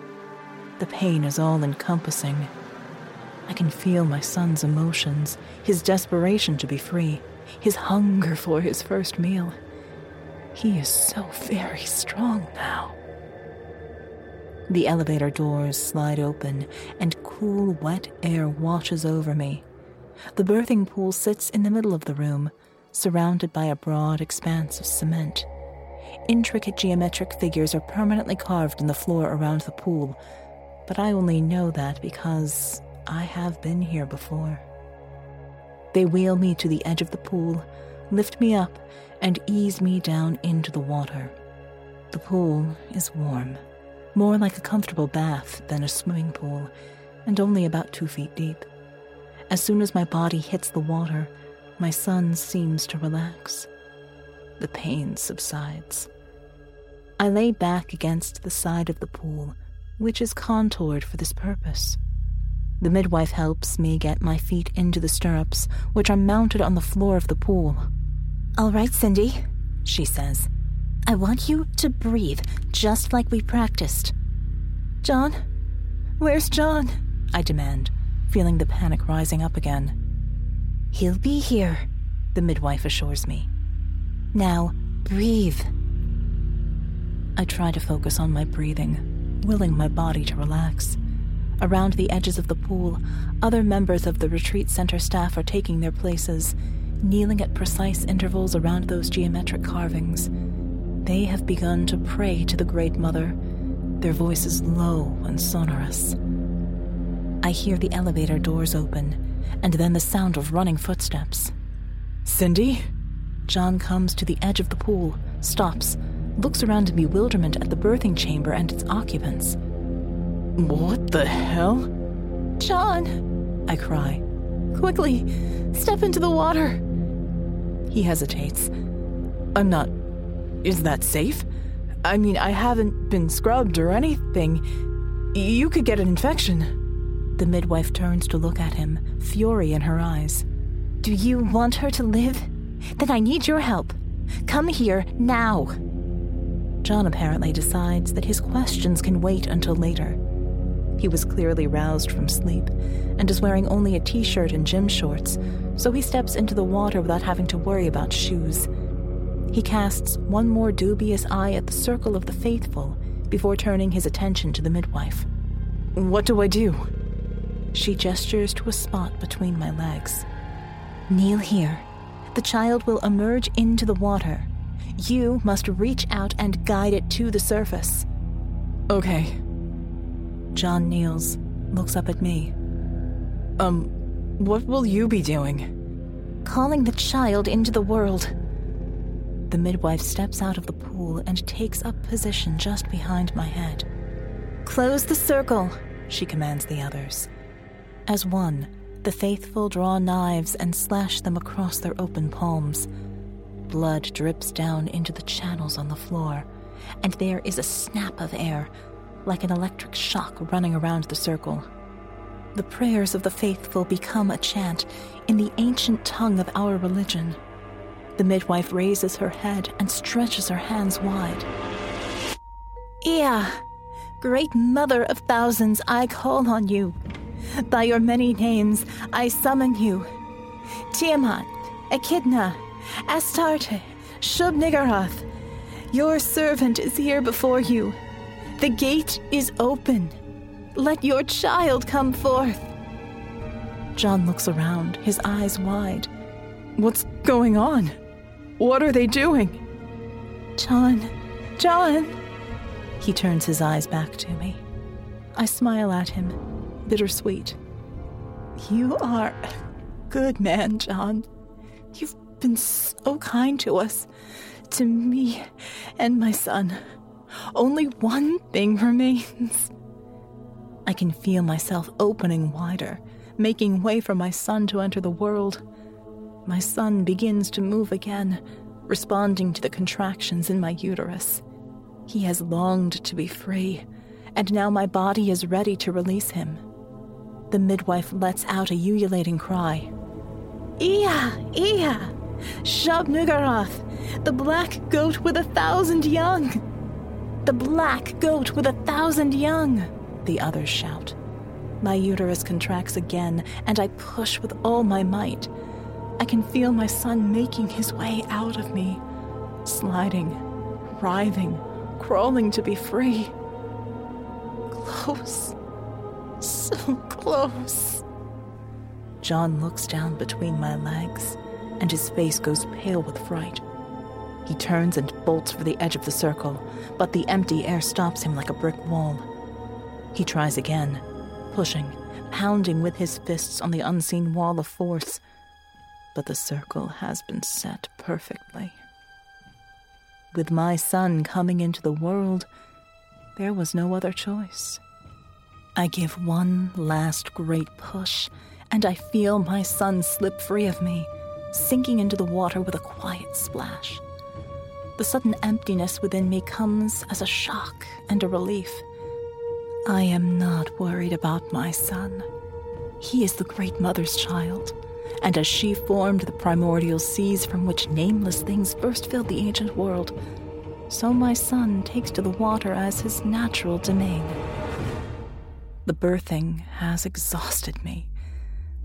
The pain is all encompassing. I can feel my son's emotions, his desperation to be free, his hunger for his first meal. He is so very strong now. The elevator doors slide open, and cool, wet air washes over me. The birthing pool sits in the middle of the room, surrounded by a broad expanse of cement. Intricate geometric figures are permanently carved in the floor around the pool, but I only know that because I have been here before. They wheel me to the edge of the pool, lift me up, and ease me down into the water. The pool is warm, more like a comfortable bath than a swimming pool, and only about two feet deep. As soon as my body hits the water, my son seems to relax. The pain subsides. I lay back against the side of the pool, which is contoured for this purpose. The midwife helps me get my feet into the stirrups, which are mounted on the floor of the pool. All right, Cindy, she says. I want you to breathe just like we practiced. John? Where's John? I demand, feeling the panic rising up again. He'll be here, the midwife assures me. Now, breathe. I try to focus on my breathing, willing my body to relax. Around the edges of the pool, other members of the retreat center staff are taking their places, kneeling at precise intervals around those geometric carvings. They have begun to pray to the Great Mother, their voices low and sonorous. I hear the elevator doors open, and then the sound of running footsteps. Cindy? John comes to the edge of the pool, stops, looks around in bewilderment at the birthing chamber and its occupants. What the hell? John! I cry. Quickly, step into the water. He hesitates. I'm not. Is that safe? I mean, I haven't been scrubbed or anything. You could get an infection. The midwife turns to look at him, fury in her eyes. Do you want her to live? Then I need your help. Come here now. John apparently decides that his questions can wait until later. He was clearly roused from sleep and is wearing only a t shirt and gym shorts, so he steps into the water without having to worry about shoes. He casts one more dubious eye at the circle of the faithful before turning his attention to the midwife. What do I do? She gestures to a spot between my legs. Kneel here. The child will emerge into the water. You must reach out and guide it to the surface. Okay. John kneels, looks up at me. Um, what will you be doing? Calling the child into the world. The midwife steps out of the pool and takes up position just behind my head. Close the circle, she commands the others. As one, the faithful draw knives and slash them across their open palms. Blood drips down into the channels on the floor, and there is a snap of air, like an electric shock running around the circle. The prayers of the faithful become a chant in the ancient tongue of our religion. The midwife raises her head and stretches her hands wide. Ea, great mother of thousands, I call on you. By your many names, I summon you. Tiamat, Echidna, Astarte, Shub-Niggurath, your servant is here before you. The gate is open. Let your child come forth. John looks around, his eyes wide. What's going on? What are they doing? John, John! He turns his eyes back to me. I smile at him, bittersweet. You are a good man, John. You've been so kind to us, to me and my son. Only one thing remains. I can feel myself opening wider, making way for my son to enter the world. My son begins to move again, responding to the contractions in my uterus. He has longed to be free, and now my body is ready to release him. The midwife lets out a ululating cry. Ea, Ea, Shub-Niggurath, the black goat with a thousand young. The black goat with a thousand young, the others shout. My uterus contracts again, and I push with all my might. I can feel my son making his way out of me, sliding, writhing, crawling to be free. Close, so close. John looks down between my legs, and his face goes pale with fright. He turns and bolts for the edge of the circle, but the empty air stops him like a brick wall. He tries again, pushing, pounding with his fists on the unseen wall of force, but the circle has been set perfectly. With my son coming into the world, there was no other choice. I give one last great push, and I feel my son slip free of me, sinking into the water with a quiet splash. The sudden emptiness within me comes as a shock and a relief. I am not worried about my son. He is the Great Mother's child, and as she formed the primordial seas from which nameless things first filled the ancient world, so my son takes to the water as his natural domain. The birthing has exhausted me,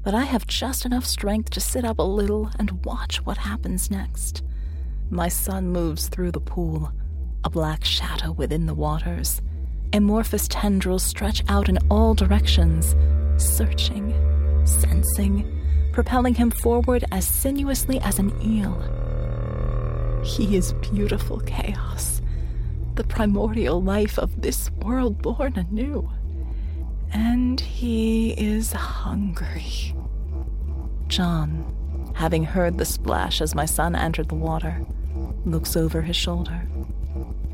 but I have just enough strength to sit up a little and watch what happens next. My son moves through the pool, a black shadow within the waters. Amorphous tendrils stretch out in all directions, searching, sensing, propelling him forward as sinuously as an eel. He is beautiful chaos, the primordial life of this world born anew. And he is hungry. John, having heard the splash as my son entered the water, looks over his shoulder.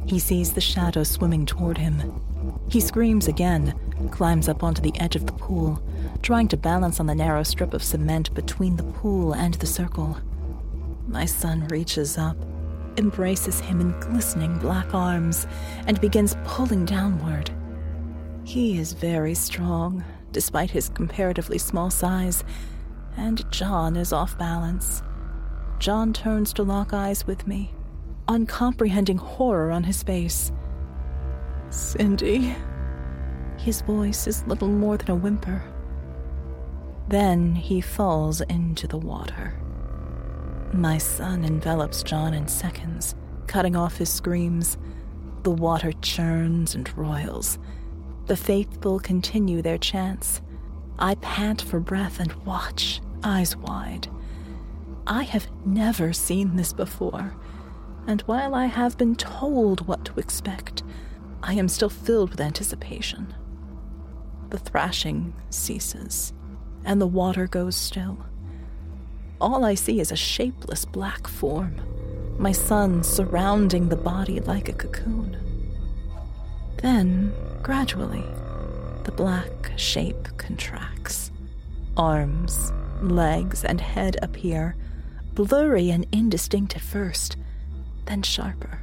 He sees the shadow swimming toward him. He screams again, climbs up onto the edge of the pool, trying to balance on the narrow strip of cement between the pool and the circle. My son reaches up, embraces him in glistening black arms, and begins pulling downward. He is very strong, despite his comparatively small size, and John is off balance. John turns to lock eyes with me, uncomprehending horror on his face. Cindy. His voice is little more than a whimper. Then he falls into the water. My son envelops John in seconds, cutting off his screams. The water churns and roils. The faithful continue their chants. I pant for breath and watch, eyes wide. I have never seen this before, and while I have been told what to expect, I am still filled with anticipation. The thrashing ceases, and the water goes still. All I see is a shapeless black form, my son surrounding the body like a cocoon. Then, gradually, the black shape contracts. Arms, legs, and head appear, blurry and indistinct at first, then sharper.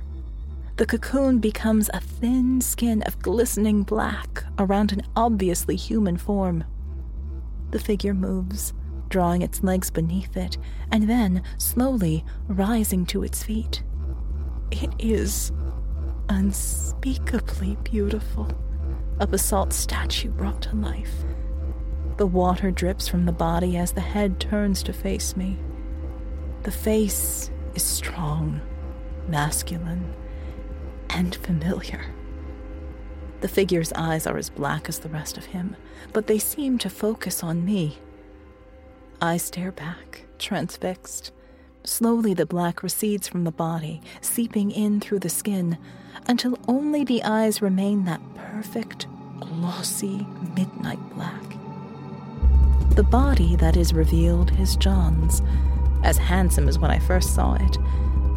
The cocoon becomes a thin skin of glistening black around an obviously human form. The figure moves, drawing its legs beneath it, and then slowly rising to its feet. It is unspeakably beautiful, a basalt statue brought to life. The water drips from the body as the head turns to face me. The face is strong, masculine, and familiar. The figure's eyes are as black as the rest of him, but they seem to focus on me. I stare back, transfixed. Slowly, the black recedes from the body, seeping in through the skin, until only the eyes remain that perfect, glossy midnight black. The body that is revealed is John's as handsome as when I first saw it,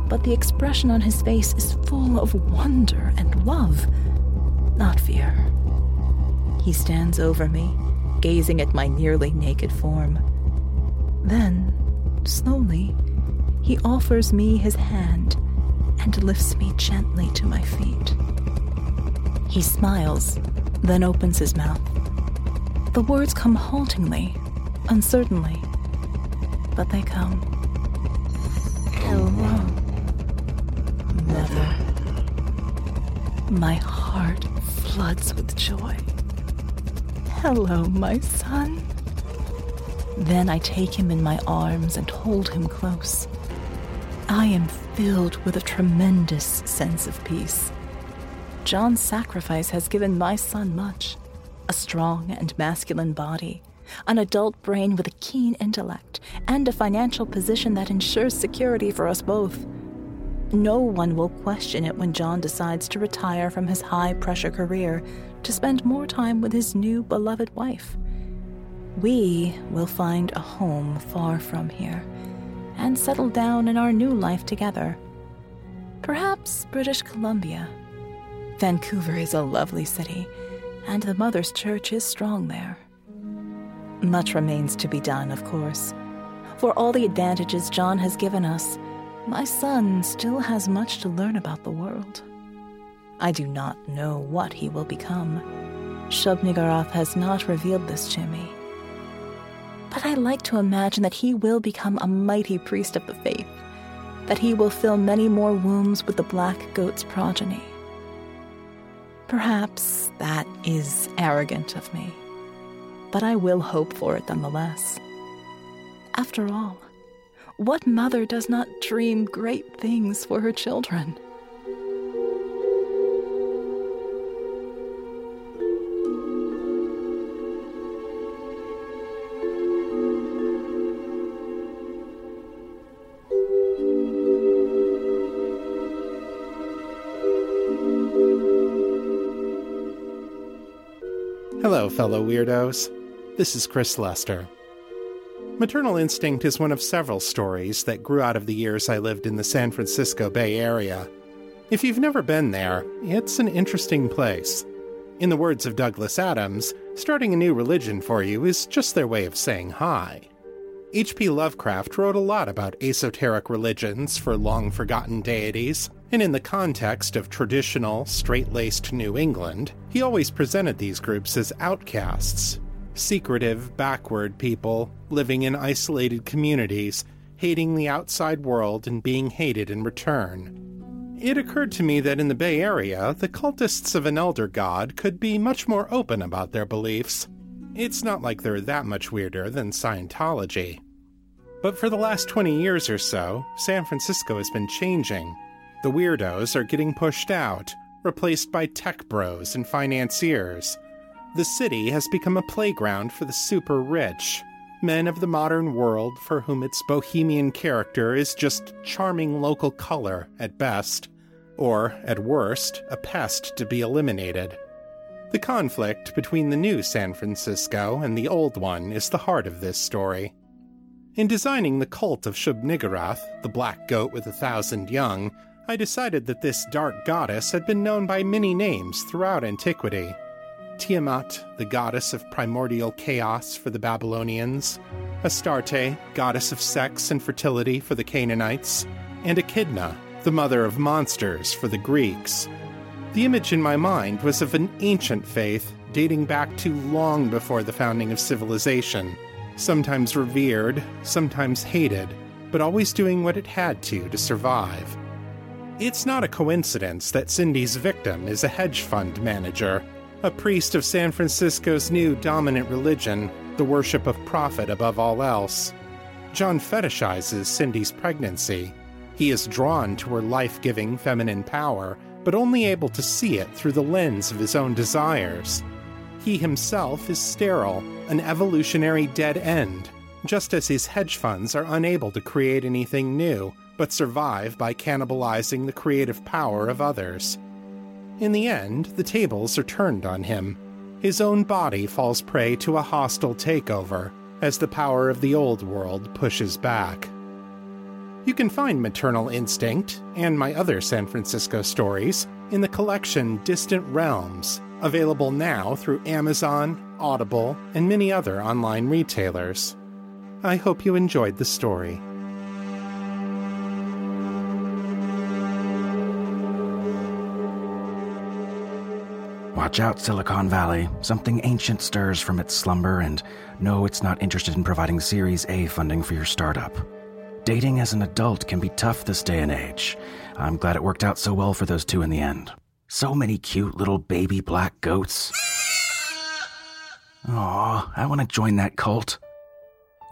but the expression on his face is full of wonder and love, not fear. He stands over me, gazing at my nearly naked form. Then, slowly, he offers me his hand and lifts me gently to my feet. He smiles, then opens his mouth. The words come haltingly, uncertainly, but they come. Hello, Mother. My heart floods with joy. Hello, my son. Then I take him in my arms and hold him close. I am filled with a tremendous sense of peace. John's sacrifice has given my son much a strong and masculine body, an adult brain with a keen intellect, and a financial position that ensures security for us both. No one will question it when John decides to retire from his high pressure career to spend more time with his new beloved wife. We will find a home far from here and settle down in our new life together. Perhaps British Columbia. Vancouver is a lovely city, and the Mother's Church is strong there. Much remains to be done, of course. For all the advantages John has given us, my son still has much to learn about the world. I do not know what he will become. Shub-Niggurath has not revealed this to me. But I like to imagine that he will become a mighty priest of the faith, that he will fill many more wombs with the black goat's progeny. Perhaps that is arrogant of me but I will hope for it nonetheless. After all, what mother does not dream great things for her children? Hello, fellow weirdos. This is Chris Lester. Maternal Instinct is one of several stories that grew out of the years I lived in the San Francisco Bay Area. If you've never been there, it's an interesting place. In the words of Douglas Adams, starting a new religion for you is just their way of saying hi. H.P. Lovecraft wrote a lot about esoteric religions for long forgotten deities, and in the context of traditional, straight laced New England, he always presented these groups as outcasts, secretive, backward people living in isolated communities, hating the outside world and being hated in return. It occurred to me that in the Bay Area, the cultists of an elder god could be much more open about their beliefs. It's not like they're that much weirder than Scientology. But for the last 20 years or so, San Francisco has been changing. The weirdos are getting pushed out, replaced by tech bros and financiers the city has become a playground for the super rich, men of the modern world for whom its bohemian character is just charming local color at best, or, at worst, a pest to be eliminated. The conflict between the new San Francisco and the old one is the heart of this story. In designing the cult of Shub-Niggurath, the black goat with a thousand young, I decided that this dark goddess had been known by many names throughout antiquity, Tiamat, the goddess of primordial chaos for the Babylonians, Astarte, goddess of sex and fertility for the Canaanites, and Echidna, the mother of monsters for the Greeks. The image in my mind was of an ancient faith dating back to long before the founding of civilization, sometimes revered, sometimes hated, but always doing what it had to to survive. It's not a coincidence that Cindy's victim is a hedge fund manager a priest of San Francisco's new dominant religion, the worship of profit above all else. John fetishizes Cindy's pregnancy. He is drawn to her life giving feminine power, but only able to see it through the lens of his own desires. He himself is sterile, an evolutionary dead end, just as his hedge funds are unable to create anything new, but survive by cannibalizing the creative power of others. In the end, the tables are turned on him. His own body falls prey to a hostile takeover as the power of the old world pushes back. You can find Maternal Instinct and my other San Francisco stories in the collection Distant Realms, available now through Amazon, Audible, and many other online retailers. I hope you enjoyed the story. Watch out, Silicon Valley. Something ancient stirs from its slumber, and no, it's not interested in providing Series A funding for your startup. Dating as an adult can be tough this day and age. I'm glad it worked out so well for those two in the end. So many cute little baby black goats. Aw, I want to join that cult.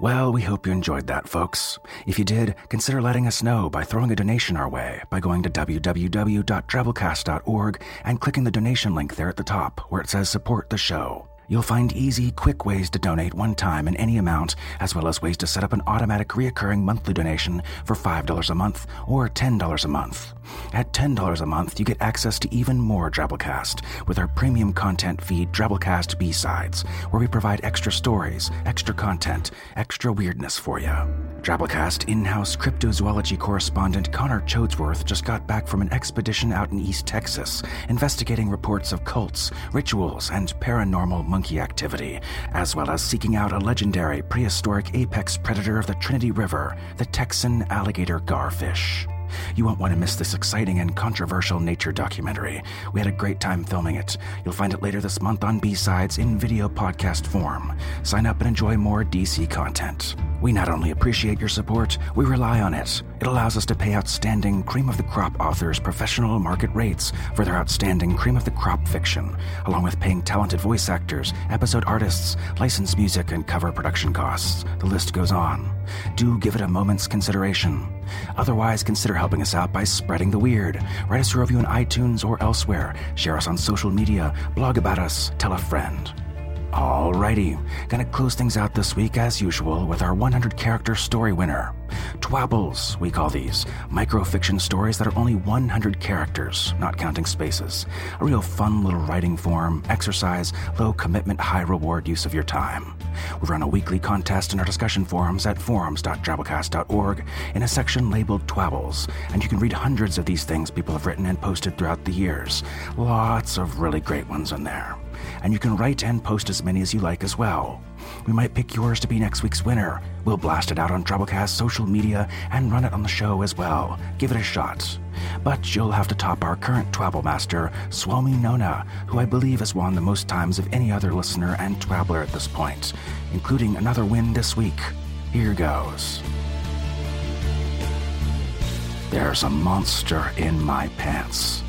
Well, we hope you enjoyed that, folks. If you did, consider letting us know by throwing a donation our way by going to www.drabblecast.org and clicking the donation link there at the top where it says support the show. You'll find easy, quick ways to donate one time in any amount, as well as ways to set up an automatic reoccurring monthly donation for $5 a month or $10 a month. At $10 a month, you get access to even more Drabblecast with our premium content feed Drabblecast B-Sides, where we provide extra stories, extra content, extra weirdness for you. Drabblecast in-house cryptozoology correspondent Connor Chodesworth just got back from an expedition out in East Texas, investigating reports of cults, rituals, and paranormal monkey activity, as well as seeking out a legendary prehistoric apex predator of the Trinity River, the Texan alligator garfish. You won't want to miss this exciting and controversial nature documentary. We had a great time filming it. You'll find it later this month on B-Sides in video podcast form. Sign up and enjoy more DC content. We not only appreciate your support, we rely on it. It allows us to pay outstanding cream of the crop authors professional market rates for their outstanding cream of the crop fiction, along with paying talented voice actors, episode artists, licensed music, and cover production costs. The list goes on. Do give it a moment's consideration. Otherwise, consider helping us out by spreading the weird. Write us a review on iTunes or elsewhere. Share us on social media. Blog about us. Tell a friend. Alrighty, gonna close things out this week as usual with our 100 character story winner. Twabbles, we call these. Microfiction stories that are only 100 characters, not counting spaces. A real fun little writing form, exercise, low commitment, high reward use of your time. We run a weekly contest in our discussion forums at forums.drabblecast.org in a section labeled Twabbles, and you can read hundreds of these things people have written and posted throughout the years. Lots of really great ones in there and you can write and post as many as you like as well. We might pick yours to be next week's winner. We'll blast it out on Drabblecast social media and run it on the show as well. Give it a shot. But you'll have to top our current Twabble master, Swami Nona, who I believe has won the most times of any other listener and Twabbler at this point, including another win this week. Here goes. There's a monster in my pants,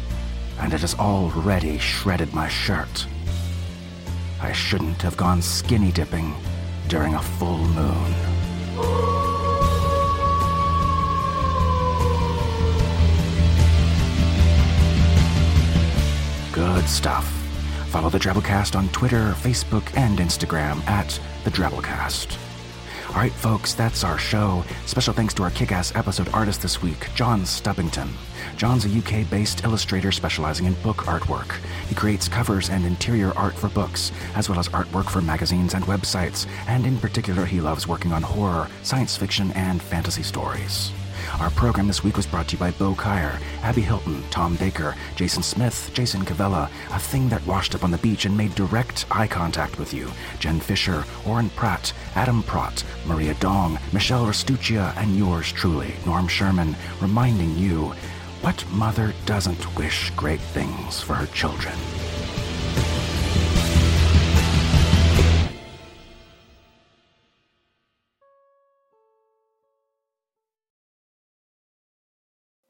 and it has already shredded my shirt. I shouldn't have gone skinny dipping during a full moon. Good stuff. Follow the Drabblecast on Twitter, Facebook, and Instagram at the Drabblecast. All right, folks, that's our show. Special thanks to our kick ass episode artist this week, John Stubbington. John's a UK based illustrator specializing in book artwork. He creates covers and interior art for books, as well as artwork for magazines and websites, and in particular, he loves working on horror, science fiction, and fantasy stories. Our program this week was brought to you by Bo Kyer, Abby Hilton, Tom Baker, Jason Smith, Jason Cavella, A Thing That Washed Up on the Beach and Made Direct Eye Contact with You, Jen Fisher, Orrin Pratt, Adam Pratt, Maria Dong, Michelle Restuccia, and yours truly, Norm Sherman, reminding you what mother doesn't wish great things for her children?